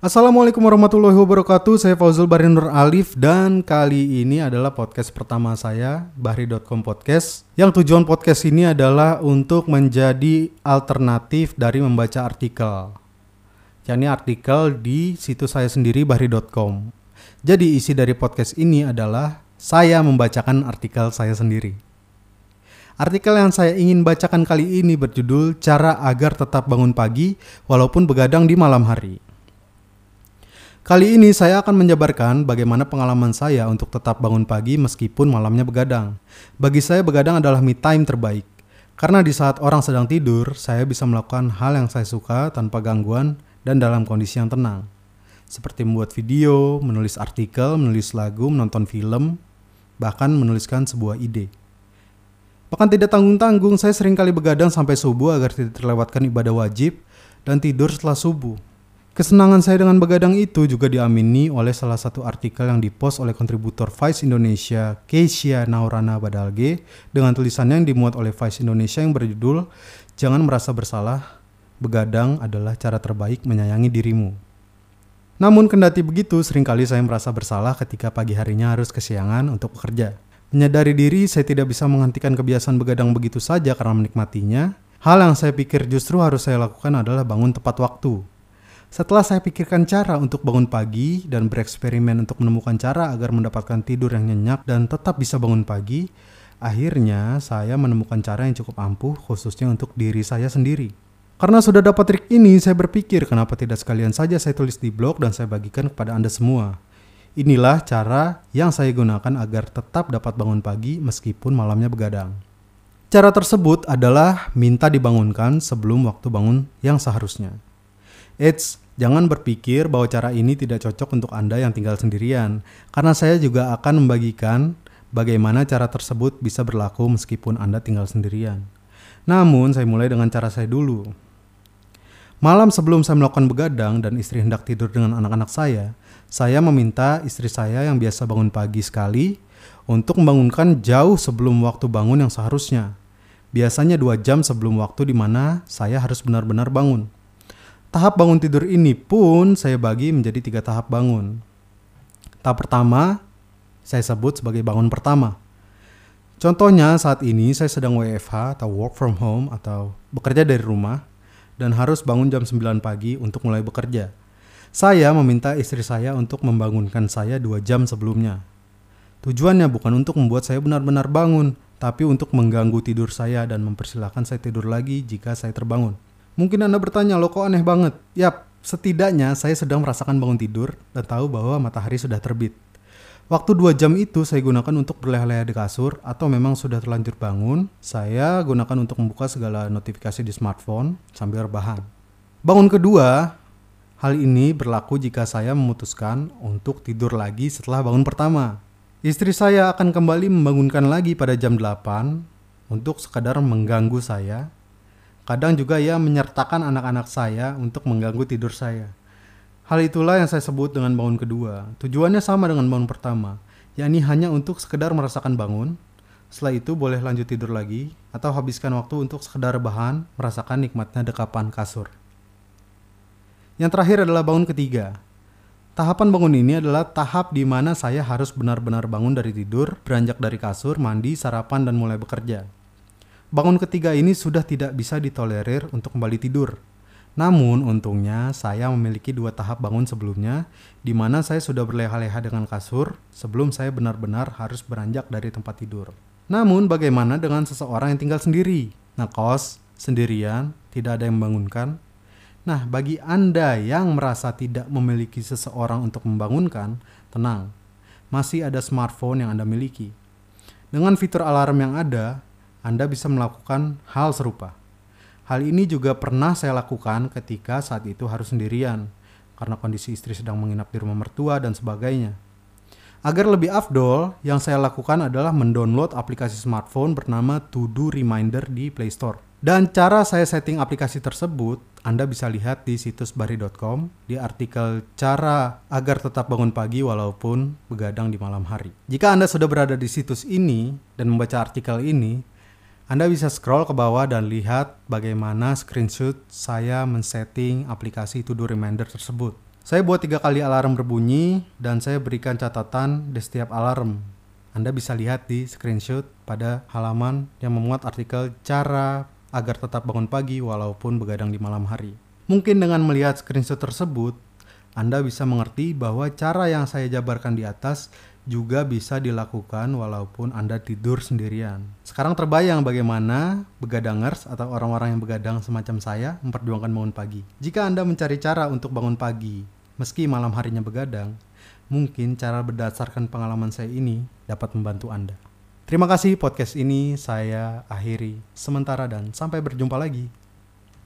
Assalamualaikum warahmatullahi wabarakatuh. Saya Fauzul Barinur Alif dan kali ini adalah podcast pertama saya, bahri.com podcast. Yang tujuan podcast ini adalah untuk menjadi alternatif dari membaca artikel. yakni artikel di situs saya sendiri bahri.com. Jadi isi dari podcast ini adalah saya membacakan artikel saya sendiri. Artikel yang saya ingin bacakan kali ini berjudul Cara Agar Tetap Bangun Pagi Walaupun Begadang di Malam Hari. Kali ini saya akan menjabarkan bagaimana pengalaman saya untuk tetap bangun pagi meskipun malamnya begadang. Bagi saya begadang adalah me time terbaik. Karena di saat orang sedang tidur, saya bisa melakukan hal yang saya suka tanpa gangguan dan dalam kondisi yang tenang. Seperti membuat video, menulis artikel, menulis lagu, menonton film, bahkan menuliskan sebuah ide. Bahkan tidak tanggung-tanggung, saya sering kali begadang sampai subuh agar tidak terlewatkan ibadah wajib dan tidur setelah subuh. Kesenangan saya dengan begadang itu juga diamini oleh salah satu artikel yang dipost oleh kontributor Vice Indonesia Keisha Naurana Badalge dengan tulisannya yang dimuat oleh Vice Indonesia yang berjudul Jangan Merasa Bersalah, Begadang adalah cara terbaik menyayangi dirimu. Namun kendati begitu, sering kali saya merasa bersalah ketika pagi harinya harus kesiangan untuk bekerja. Menyadari diri, saya tidak bisa menghentikan kebiasaan begadang begitu saja karena menikmatinya. Hal yang saya pikir justru harus saya lakukan adalah bangun tepat waktu. Setelah saya pikirkan cara untuk bangun pagi dan bereksperimen untuk menemukan cara agar mendapatkan tidur yang nyenyak dan tetap bisa bangun pagi, akhirnya saya menemukan cara yang cukup ampuh khususnya untuk diri saya sendiri. Karena sudah dapat trik ini, saya berpikir kenapa tidak sekalian saja saya tulis di blog dan saya bagikan kepada Anda semua. Inilah cara yang saya gunakan agar tetap dapat bangun pagi meskipun malamnya begadang. Cara tersebut adalah minta dibangunkan sebelum waktu bangun yang seharusnya. Eits, jangan berpikir bahwa cara ini tidak cocok untuk Anda yang tinggal sendirian, karena saya juga akan membagikan bagaimana cara tersebut bisa berlaku meskipun Anda tinggal sendirian. Namun, saya mulai dengan cara saya dulu. Malam sebelum saya melakukan begadang dan istri hendak tidur dengan anak-anak saya, saya meminta istri saya yang biasa bangun pagi sekali untuk membangunkan jauh sebelum waktu bangun yang seharusnya. Biasanya dua jam sebelum waktu di mana saya harus benar-benar bangun. Tahap bangun tidur ini pun saya bagi menjadi tiga tahap bangun. Tahap pertama saya sebut sebagai bangun pertama. Contohnya saat ini saya sedang WFH atau work from home atau bekerja dari rumah dan harus bangun jam 9 pagi untuk mulai bekerja. Saya meminta istri saya untuk membangunkan saya dua jam sebelumnya. Tujuannya bukan untuk membuat saya benar-benar bangun, tapi untuk mengganggu tidur saya dan mempersilahkan saya tidur lagi jika saya terbangun. Mungkin Anda bertanya, lo kok aneh banget? Yap, setidaknya saya sedang merasakan bangun tidur dan tahu bahwa matahari sudah terbit. Waktu dua jam itu saya gunakan untuk berleha-leha di kasur atau memang sudah terlanjur bangun, saya gunakan untuk membuka segala notifikasi di smartphone sambil rebahan. Bangun kedua, hal ini berlaku jika saya memutuskan untuk tidur lagi setelah bangun pertama. Istri saya akan kembali membangunkan lagi pada jam 8 untuk sekadar mengganggu saya Kadang juga ia menyertakan anak-anak saya untuk mengganggu tidur saya. Hal itulah yang saya sebut dengan bangun kedua. Tujuannya sama dengan bangun pertama, yakni hanya untuk sekedar merasakan bangun. Setelah itu boleh lanjut tidur lagi atau habiskan waktu untuk sekedar bahan merasakan nikmatnya dekapan kasur. Yang terakhir adalah bangun ketiga. Tahapan bangun ini adalah tahap di mana saya harus benar-benar bangun dari tidur, beranjak dari kasur, mandi, sarapan, dan mulai bekerja. Bangun ketiga ini sudah tidak bisa ditolerir untuk kembali tidur. Namun untungnya saya memiliki dua tahap bangun sebelumnya di mana saya sudah berleha-leha dengan kasur sebelum saya benar-benar harus beranjak dari tempat tidur. Namun bagaimana dengan seseorang yang tinggal sendiri? Ngekos, sendirian, tidak ada yang membangunkan? Nah, bagi Anda yang merasa tidak memiliki seseorang untuk membangunkan, tenang. Masih ada smartphone yang Anda miliki. Dengan fitur alarm yang ada, anda bisa melakukan hal serupa. Hal ini juga pernah saya lakukan ketika saat itu harus sendirian, karena kondisi istri sedang menginap di rumah mertua dan sebagainya. Agar lebih afdol, yang saya lakukan adalah mendownload aplikasi smartphone bernama To Do Reminder di Play Store. Dan cara saya setting aplikasi tersebut, Anda bisa lihat di situs bari.com di artikel cara agar tetap bangun pagi walaupun begadang di malam hari. Jika Anda sudah berada di situs ini dan membaca artikel ini, anda bisa scroll ke bawah dan lihat bagaimana screenshot saya men-setting aplikasi To Do Reminder tersebut. Saya buat tiga kali alarm berbunyi dan saya berikan catatan di setiap alarm. Anda bisa lihat di screenshot pada halaman yang memuat artikel cara agar tetap bangun pagi walaupun begadang di malam hari. Mungkin dengan melihat screenshot tersebut, Anda bisa mengerti bahwa cara yang saya jabarkan di atas juga bisa dilakukan walaupun Anda tidur sendirian. Sekarang terbayang bagaimana begadangers atau orang-orang yang begadang semacam saya memperjuangkan bangun pagi. Jika Anda mencari cara untuk bangun pagi meski malam harinya begadang, mungkin cara berdasarkan pengalaman saya ini dapat membantu Anda. Terima kasih podcast ini saya akhiri sementara dan sampai berjumpa lagi.